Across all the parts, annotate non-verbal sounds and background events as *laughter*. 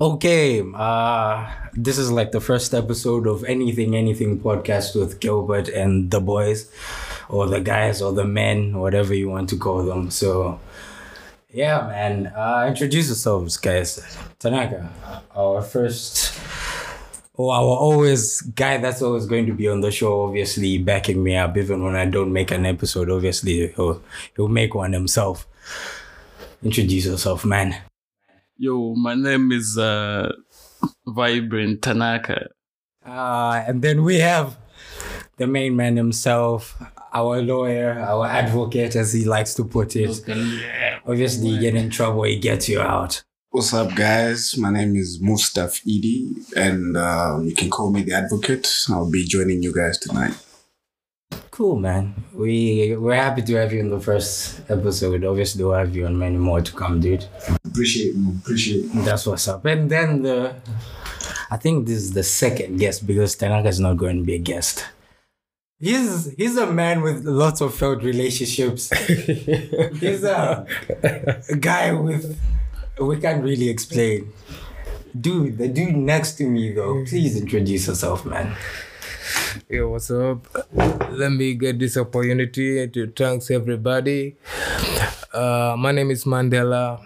Okay, uh, this is like the first episode of Anything Anything podcast with Gilbert and the boys, or the guys, or the men, whatever you want to call them. So, yeah, man, uh, introduce yourselves, guys. Tanaka, our first, or our always guy that's always going to be on the show, obviously backing me up, even when I don't make an episode. Obviously, he'll, he'll make one himself. Introduce yourself, man. Yo, my name is uh, Vibrant Tanaka. Uh, and then we have the main man himself, our lawyer, our advocate, as he likes to put it. Obviously, you get in trouble, he gets you out. What's up, guys? My name is Mustaf Edie, and um, you can call me the advocate. I'll be joining you guys tonight. Cool, man. We we're happy to have you in the first episode. Obviously, we'll have you on many more to come, dude. Appreciate you. Appreciate you. That's what's up. And then the, I think this is the second guest because Tanaka is not going to be a guest. He's he's a man with lots of failed relationships. *laughs* he's a, a guy with we can't really explain. Dude, the dude next to me though, please introduce yourself, man. Yo, what's up? Let me get this opportunity to thanks everybody. Uh, my name is Mandela.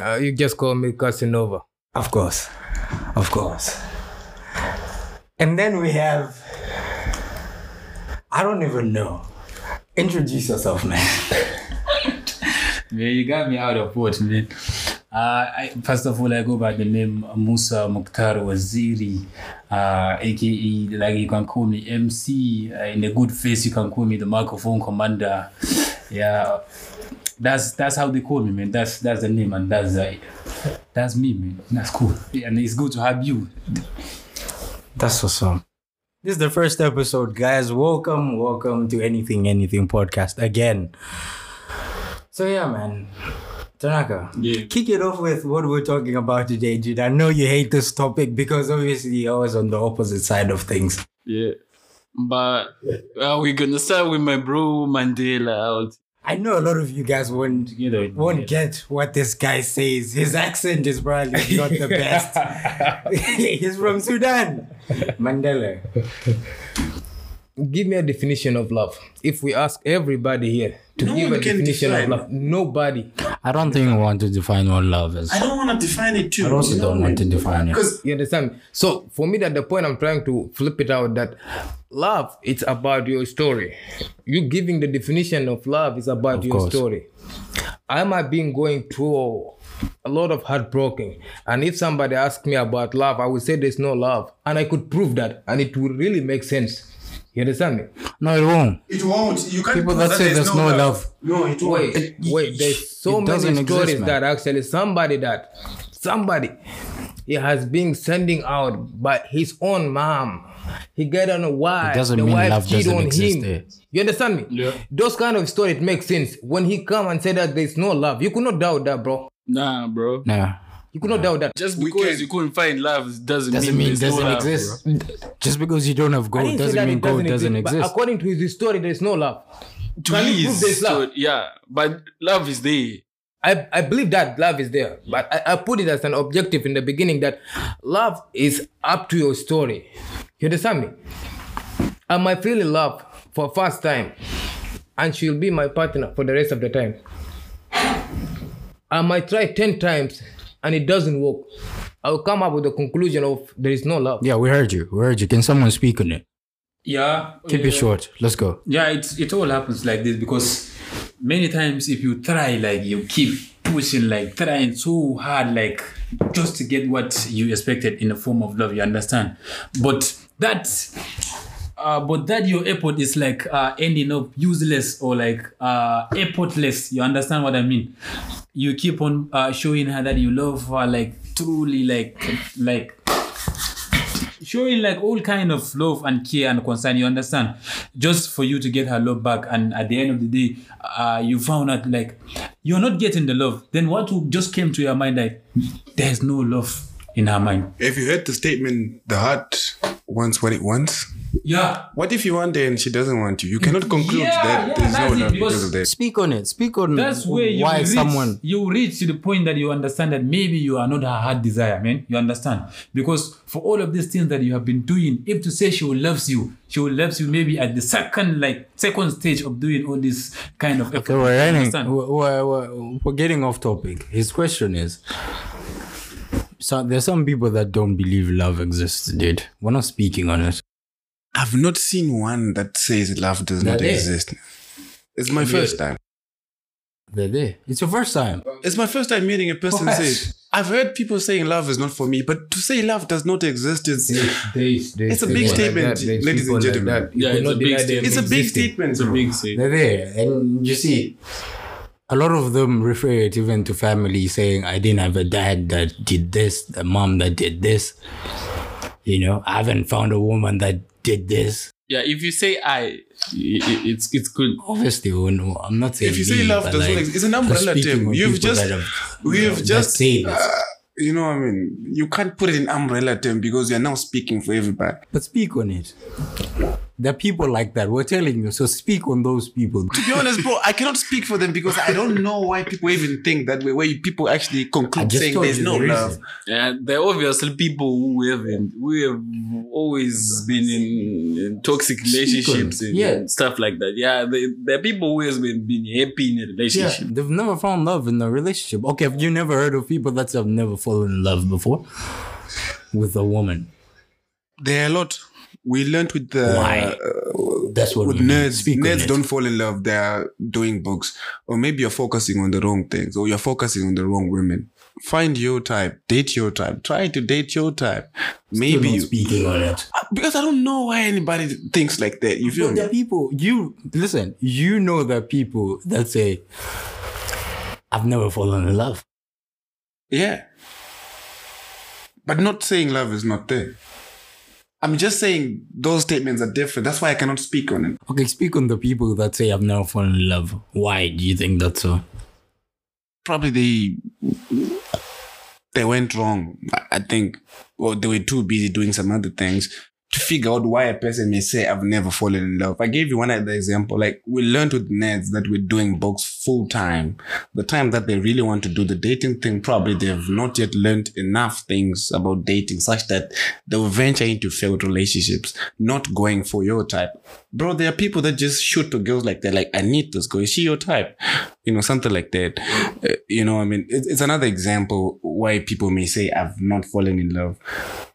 Uh, you just call me Casanova. Of course. Of course. And then we have I don't even know. Introduce yourself, man. *laughs* Man, you got me out of words, man. Uh, I, first of all, I go by the name Musa Mukhtar Waziri, uh, aka, like you can call me MC. Uh, in a good face, you can call me the microphone commander. Yeah, that's that's how they call me, man. That's that's the name, and that's uh, that's me, man. That's cool, yeah, and it's good to have you. That's awesome. This is the first episode, guys. Welcome, welcome to Anything Anything podcast again. So yeah, man. Tanaka, Yeah. kick it off with what we're talking about today, dude. I know you hate this topic because obviously you're always on the opposite side of things. Yeah. But uh, we're gonna start with my bro Mandela out. I know a lot of you guys won't You know, won't get what this guy says. His accent is probably not the best. *laughs* *laughs* He's from Sudan. Mandela. *laughs* Give me a definition of love. If we ask everybody here to No give a definition define. of love, nobody. I don't think we want to define what love is. I don't want to define it too. I also don't want to define it. Because You understand? So for me, that the point I'm trying to flip it out that love it's about your story. You giving the definition of love is about your course. story. I might be going through a lot of heartbroken, and if somebody asked me about love, I would say there's no love, and I could prove that, and it would really make sense. You understand me? No, it won't. it won't. You can't People prove that say there's no love. No, it won't. Wait, wait. There's so it many stories exist, that actually somebody that somebody he has been sending out by his own mom. He get on a wife. It doesn't the mean wife love cheat doesn't on exist him. there. You understand me? Yeah. Those kind of story it makes sense. When he come and say that there's no love, you could not doubt that, bro. Nah, bro. No. You could not doubt that. Just because can- you couldn't find love doesn't, Doesn't mean it doesn't love, exist. Just because you don't have gold doesn't mean it gold doesn't but exist. according to his story, there's no love. To Can you prove his there's love? story- yeah, but love is there. I, I believe that love is there, but I, I put it as an objective in the beginning that love is up to your story. You understand me? I might feel in love for first time, and she'll be my partner for the rest of the time. I might try 10 times and it doesn't work. I will come up with the conclusion of there is no love. Yeah, we heard you. We heard you. Can someone speak on it? Yeah. Keep yeah. it short. Let's go. Yeah, it's it all happens like this because many times if you try like you keep pushing like trying so hard like just to get what you expected in the form of love, you understand? But that uh, but that your airport is like uh, ending up useless or like uh, effortless. You understand what I mean? You keep on uh, showing her that you love her like truly like like showing like all kind of love and care and concern you understand just for you to get her love back and at the end of the day uh, you found out like you're not getting the love then what just came to your mind like there's no love in her mind If you heard the statement, the heart wants what it wants, Yeah. What if you want her and she doesn't want you? You cannot conclude Yeah, that yeah, there's no that's it, love because- because of that. Speak on it. Speak on it. That's where you why reach, someone. you reach to the point that you understand that maybe you are not her heart desire, man. You understand? Because for all of these things that you have been doing, if to say she will loves you, she will loves you maybe at the second, like second stage of doing all this kind of effort. Okay, we're, You running, understand? we're, we're, we're getting off topic. His question is so there's some people that don't believe love exists, dude. We're not speaking on it. I've not seen one that says love does not That is. exist. It's my first time. They're there. It's your first time. It's my first time meeting a person What? say. I've heard people saying love is not for me, but to say love does not exist is It's a big statement, ladies and gentlemen. Yeah, it's a big statement. it's a big statement. It's a big thing. They're there. And you see, a lot of them refer it even to family saying, I didn't have a dad that did this, a mom that did this. You know, I haven't found a woman that did this. Yeah, if you say I, i- i- it's it's good. Obviously, we know- I'm not saying If you say love does not like, exist, it's an just umbrella term. You've just, that have- we've that just, say this. uh, you know, what I mean, you can't put it in umbrella term because you're now speaking for everybody. But speak on it. There are people like that. We're telling you. So speak on those people. To be honest, bro, I cannot speak for them because I don't know why people even think that way. Where people actually I conclude just saying told there's no the love. reason. Yeah, there are obviously people who haven't. We have always been in, in toxic relationships and Yeah. stuff like that. Yeah, they, there are people who has been been happy in a Yeah, relationship. they've never found love in a relationship. Okay, have you never heard of people that have never fallen in love before with a woman? There are a lot. We learned with the Why? uh, That's what with nerds. Nerds it. don't fall in love. They are doing books, or maybe you're focusing on the wrong things, or you're focusing on the wrong women. Find your type. Date your type. Try to date your type. Maybe you, speaking on it. because I don't know why anybody thinks like that. You feel But me? there are people you listen. You know that people that say, "I've never fallen in love." Yeah. But not saying love is not there. I'm just saying those statements are different. That's why I cannot speak on it. Okay, speak on the people that say, "I've never fallen in love." Why do you think that's so? Probably they they went wrong. I- I think, or they were too busy doing some other things to figure out why a person may say, "I've never fallen in love." I gave you one other example. Like we learned with nerds that we're doing books full time. The time that they really want to do the dating thing, probably they've not yet learned enough things about dating, such that they will venture into failed relationships, not going for your type. Bro, there are people that just shoot to girls like they're Like, I need this girl. Is she your type? You know, something like that. Uh, you know, I mean, it's, it's another example why people may say, I've not fallen in love.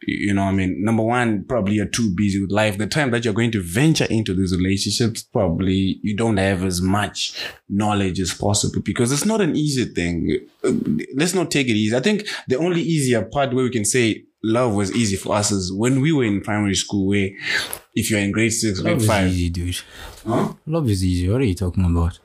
You know, I mean, number one, probably you're too busy with life. The time that you're going to venture into these relationships, probably you don't have as much knowledge as possible because it's not an easy thing. Uh, Let's not take it easy. I think the only easier part where we can say love was easy for us is when we were in primary school, where if you're in grade six, grade Love grade is five, easy, dude. huh? Love is easy. What are you talking about?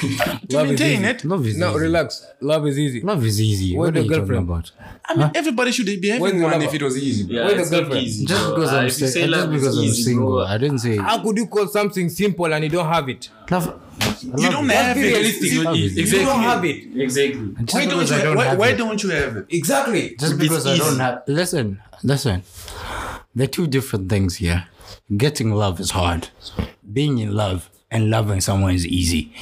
To *laughs* Love maintain it. Love is No, easy. relax. Love is easy. Love is easy. Where's what the are you talking girlfriend? about? I mean, everybody should be having Where's one lover? if it was easy. Bro. Yeah, Where's the girlfriend? easy. Just because Uh, I'm if say just love is because I'm easy, single, bro, I didn't say How could you call something simple and you don't have it? love. You don't Let's have be it. realistic. You- Love is You don't have it. Exactly. Just Why don't you? Don't why have why it. don't you have it? Exactly. Just It's because I don't have. Listen, listen. There are two different things here. Getting love is hard. Being in love and loving someone is easy.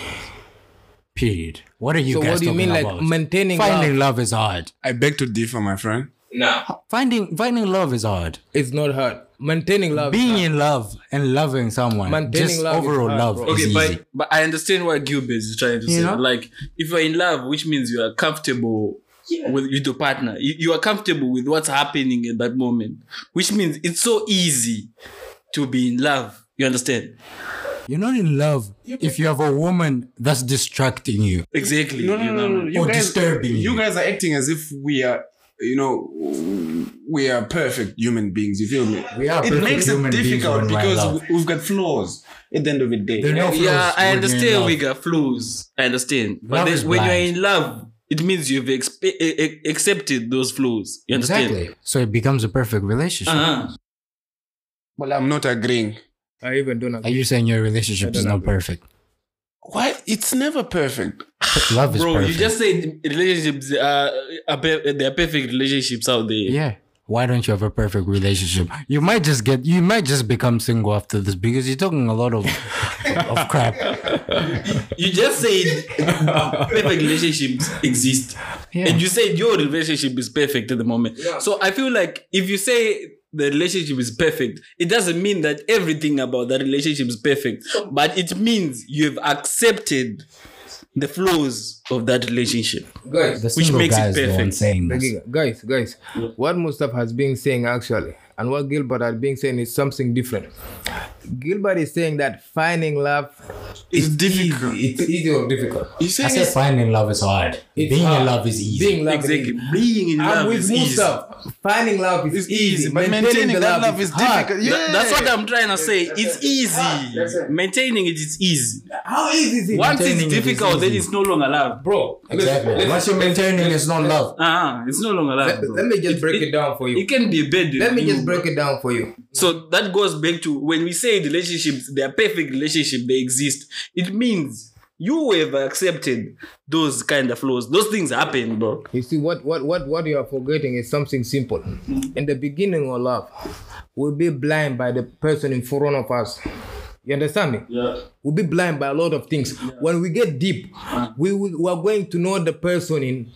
Period. What are you So guys what do you talking mean, like about? maintaining Finding love? love is hard. I beg to differ, my friend. No, Finding finding love is hard. it's not hard. Maintaining love. is Being hard. in love and loving someone, Maintaining just love is overall hard, love bro. is Okay, easy. but but I understand what Gilbert is trying to You say. know? Like, if you're in love, which means you are comfortable with, with your partner, you, you are comfortable with what's happening at that moment, which means it's so easy to be in love. You understand? You're not in love if you have a woman that's distracting you. Exactly. No, no, you no, know? no, no. You Or guys, disturbing You you. guys are acting as if we are, you know, we are perfect human beings. You feel me? We are It perfect makes it human beings difficult when we're in because we- we've got flaws at the end of the day. There are no flaws yeah, I when you're in understand love. we got flaws. I understand. But Love then is when you're in love, it means you've expe- accepted those flaws. You understand? Exactly. So it becomes a perfect relationship. Uh-huh. Well, I'm not agreeing. I even don't Are you saying your relationship is don't agree. perfect? Why? It's never perfect. Love is Bro, perfect. you just said relationships uh, are, are per- there are perfect relationships out there. yeah. why don't you have a perfect relationship? You might just get, you might just become single after this because you're talking a lot of *laughs* of crap. You just said perfect relationships exist. Yeah. And you said your relationship is perfect at the moment. So I feel like if you say the relationship is perfect, it doesn't mean that everything about that relationship is perfect. But it means you've accepted the flaws of that relationship. Guys, The Which makes it guys the one perfect. saying this. Dagiga, guys, guys, what Mustafa has been saying actually, and what Gilbert has been saying is something different. Gilbert is saying that finding love It's is difficult. Easy. It's easy or difficult. You I said it's finding love is hard. It's Being hard. in love is easy. Being in love is Exactly. easy. Being in I'm love with is easy. Mustafa. Finding love is It's easy, easy, but maintaining that love is hard. difficult. Yeah. That- that's what I'm trying to say. It's easy. Ah, maintaining it is easy. How easy is it? Once it's Maintaining it is difficult, then it's no longer love. bro. Exactly. listen, Once you're maintaining, it's not love. Uh-huh. It's no longer love. Let, let me just It- break it- it down for you. It can be a bed. Let me you- just break it down for you. So that goes back to when we say relationships, they are perfect relationships, they exist. It means you have accepted those kind of flaws. Those things happen, bro. You see, what, what, what, what you are forgetting is something simple. In the beginning of love, we'll be blind by the person in front of us. You understand me? Yeah. We'll be blind by a lot of things. When we get deep, we, will, we are going to know the person in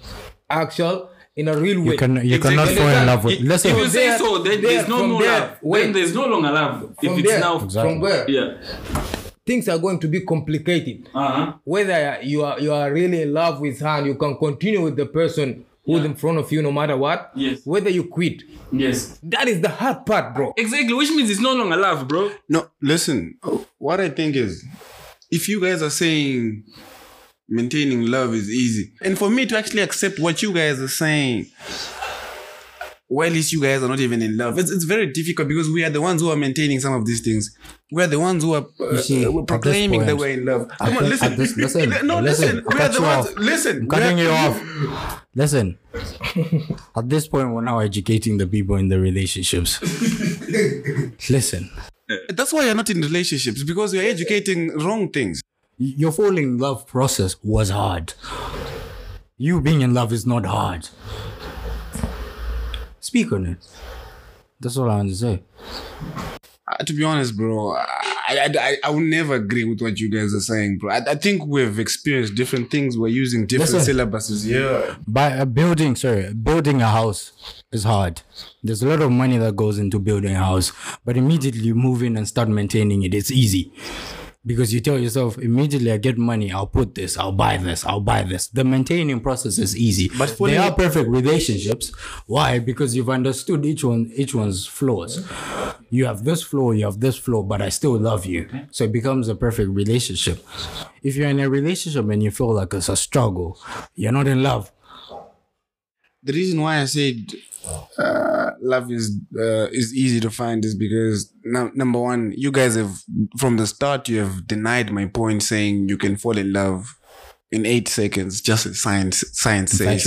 actual, in a real way. You can you Exactly. cannot fall in love with. If- Listen, if you say there- so, then there- there's no more there- love. wait. Then there's no longer love. If it's there, now, from where yeah. things are going to be complicated. Uh-huh. Whether you are you are really in love with her and you can continue with the person who's in front of you no matter what. Yes. Whether you quit. Yes. That is the hard part, bro. Exactly, which means it's no longer love, bro. No, listen. What I think is, if you guys are saying maintaining love is easy, and for me to actually accept what you guys are saying, well, at least you guys are not even in love. It's, it's very difficult because we are the ones who are maintaining some of these things. We are the ones who are uh, see, uh, proclaiming that we're in love. Come on, listen. this- listen, *laughs* no, listen, listen. We are the ones. off. Listen, I'm cutting you *laughs* off. Listen, at this point, we're now educating the people in the relationships. Listen, That's why you're not in relationships because you're educating wrong things. your falling in love process was hard. You being in love is not hard. Speak on it. That's all I want to say. Uh, to be honest, bro, I, I, I, I will never agree with what you guys are saying, bro. I, I think we've experienced different things. We're using different Listen. syllabuses. Yeah. By a building, sorry, building a house is hard. There's a lot of money that goes into building a house, but immediately you move in and start maintaining it. It's easy because you tell yourself immediately I get money, I'll put this, I'll buy this, I'll buy this. The maintaining process is easy. But fully- they are perfect relationships. Why? Because you've understood each one, each one's flaws. You have this flaw, you have this flaw, but I still love you. So it becomes a perfect relationship. If you're in a relationship and you feel like it's a struggle, you're not in love. The reason why I said uh, love is uh, is easy to find is because num- number one, you guys have from the start you have denied my point, saying you can fall in love in eight seconds, just as science science says.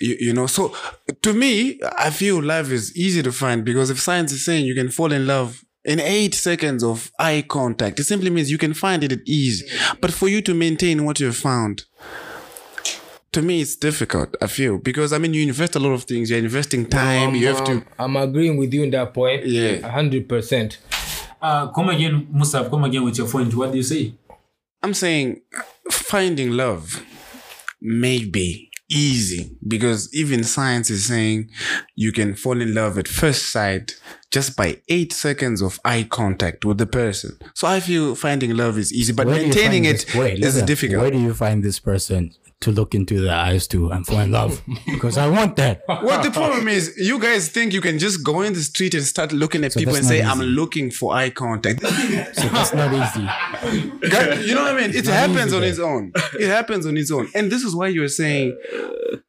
You, you know, so to me, I feel love is easy to find because if science is saying you can fall in love in eight seconds of eye contact, it simply means you can find it at ease. But for you to maintain what you've found, to me, it's difficult. I feel because I mean, you invest a lot of things. You're investing time. you have to. I'm agreeing with you in that point. Yeah. hundred percent. Uh, come again, Mustaf. Come again with your point. What do you say? I'm saying finding love may be easy because even science is saying you can fall in love at first sight just by eight seconds of eye contact with the person. So I feel finding love is easy, but Where maintaining find it wait, is listen, difficult. Where do you find this person to look into their eyes to and fall in love? *laughs* Because I want that. Well, the problem is, you guys think you can just go in the street and start looking at So people and say, not "I'm looking for eye contact." *laughs* So that's not easy. You know what I mean? It happens easy on there. its own. It happens on its own. And this is why you're saying,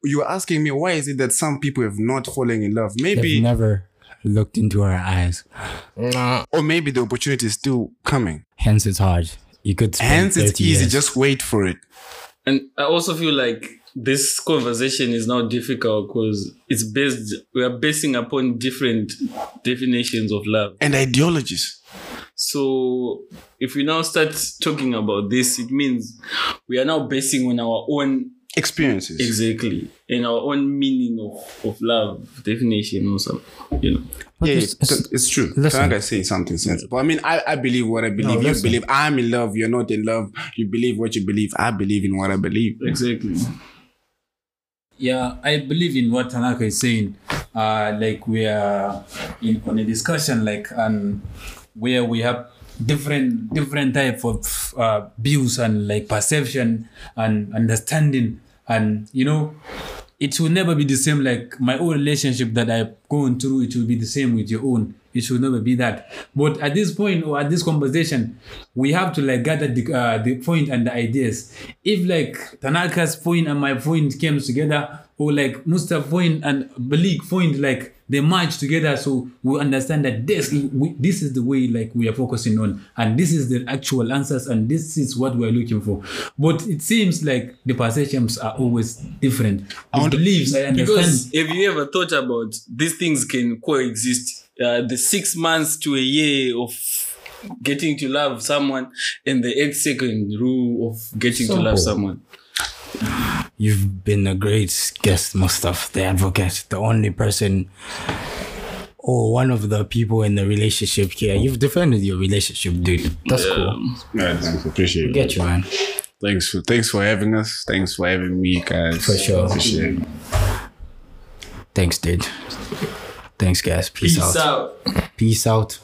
you're asking me, why is it that some people have not fallen in love? They've Maybe, never looked into her eyes. Nah, or maybe the opportunity is still coming. Hence, it's hard. You could spend Hence, it's easy. years. Just wait for it. And I also feel like this conversation is now difficult because it's based, we are basing upon different definitions of love. And ideologies. So if we now start talking about this, it means we are now basing on our own experiences. exactly In our own meaning of, of love definition or something you know yeah, it's- it's, it's- it's true. listen. Tanaka is saying something sensible. I mean, I, I believe what I believe. you believe I'm in love. You're not in love. You believe what you believe. I believe in what I believe. exactly Yeah, I believe in what Tanaka is saying. Uh, like we are in on a discussion, like and where we have different different type of uh, views and like perception and understanding, and you know, it will never be the same. Like my own relationship that I've gone through, it will be the same with your own. It should never be that. But at this point or at this conversation, we have to like gather the uh, the point and the ideas. If like Tanaka's point and my point came together, or like Mustafa point and Balik point like they merge together, so we understand that this we, this is the way like we are focusing on, and this is the actual answers, and this is what we are looking for. But it seems like the perceptions are always different. The beliefs, I understand. because have you ever thought about these things can coexist uh, the six months to a year of getting to love someone and the eight second rule of getting to love someone You've been a great guest, Mustafa, the advocate, the only person or one of the people in the relationship here. You've defended your relationship, dude. That's cool. Yeah, thanks. Appreciate it. Get you, man. Thanks for thanks for having us. Thanks for having me, guys. For sure. Appreciate it. Thanks, dude. Thanks, guys. Peace, peace out. out Peace out.